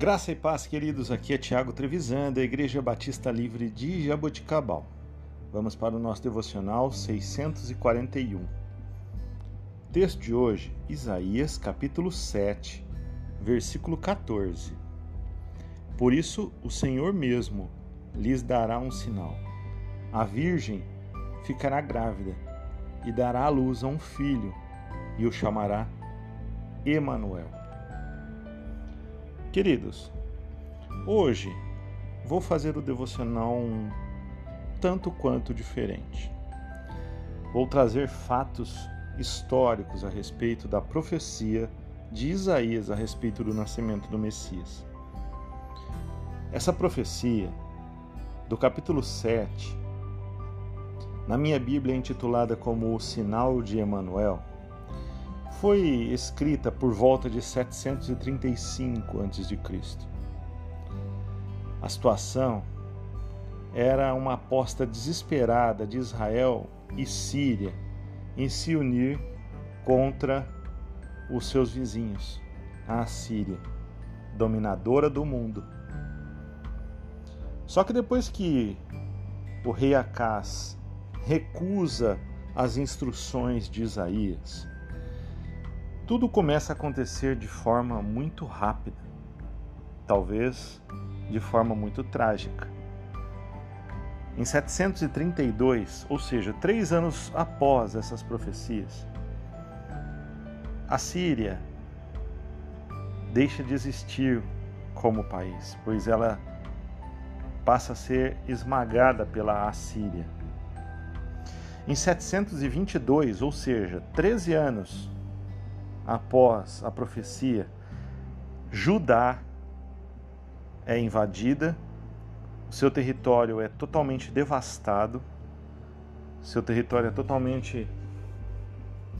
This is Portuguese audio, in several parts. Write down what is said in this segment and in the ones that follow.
Graça e paz, queridos. Aqui é Tiago Trevisan, da Igreja Batista Livre de Jaboticabal. Vamos para o nosso devocional 641. Texto de hoje, Isaías, capítulo 7, versículo 14. Por isso o Senhor mesmo lhes dará um sinal. A virgem ficará grávida e dará à luz a um filho e o chamará Emanuel. Queridos, hoje vou fazer o devocional um tanto quanto diferente. Vou trazer fatos históricos a respeito da profecia de Isaías a respeito do nascimento do Messias. Essa profecia, do capítulo 7, na minha Bíblia é intitulada como O Sinal de Emanuel, foi escrita por volta de 735 a.C. A situação era uma aposta desesperada de Israel e Síria em se unir contra os seus vizinhos, a Síria, dominadora do mundo. Só que depois que o rei Acás recusa as instruções de Isaías, tudo começa a acontecer de forma muito rápida, talvez de forma muito trágica. Em 732, ou seja, três anos após essas profecias, a Síria deixa de existir como país, pois ela passa a ser esmagada pela Assíria. Em 722, ou seja, 13 anos após a profecia, Judá é invadida, seu território é totalmente devastado, seu território é totalmente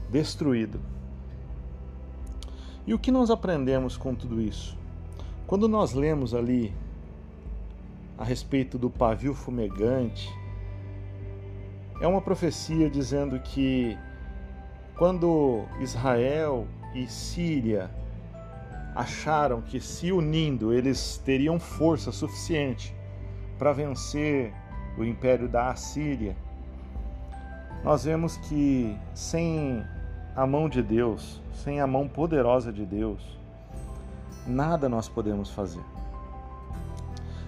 destruído. E o que nós aprendemos com tudo isso? Quando nós lemos ali a respeito do pavio fumegante, é uma profecia dizendo que quando Israel e Síria acharam que se unindo eles teriam força suficiente para vencer o império da Assíria, nós vemos que sem a mão de Deus, sem a mão poderosa de Deus, nada nós podemos fazer.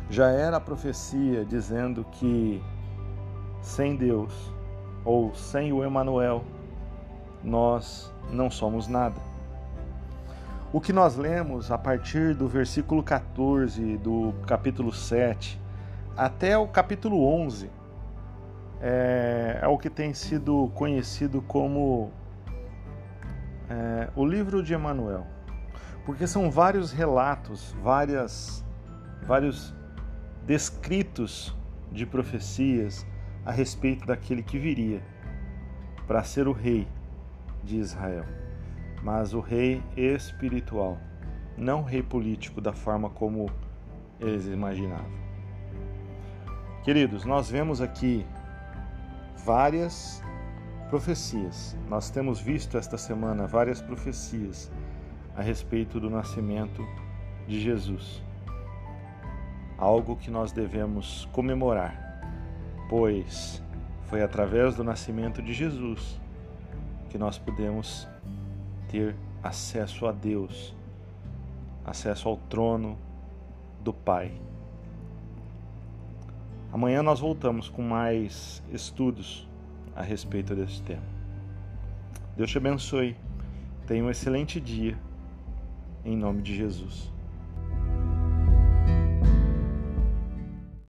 Já era a profecia dizendo que sem Deus ou sem o Emanuel, nós não somos nada. O que nós lemos a partir do versículo 14 do capítulo 7 até o capítulo 11 é, é o que tem sido conhecido como é, o livro de Emanuel, porque são vários relatos, várias, vários descritos de profecias a respeito daquele que viria para ser o rei de Israel, mas o rei espiritual, não o rei político da forma como eles imaginavam. Queridos, nós vemos aqui várias profecias. Nós temos visto esta semana várias profecias a respeito do nascimento de Jesus. Algo que nós devemos comemorar, pois foi através do nascimento de Jesus que nós podemos ter acesso a Deus, acesso ao trono do Pai. Amanhã nós voltamos com mais estudos a respeito desse tema. Deus te abençoe. Tenha um excelente dia. Em nome de Jesus.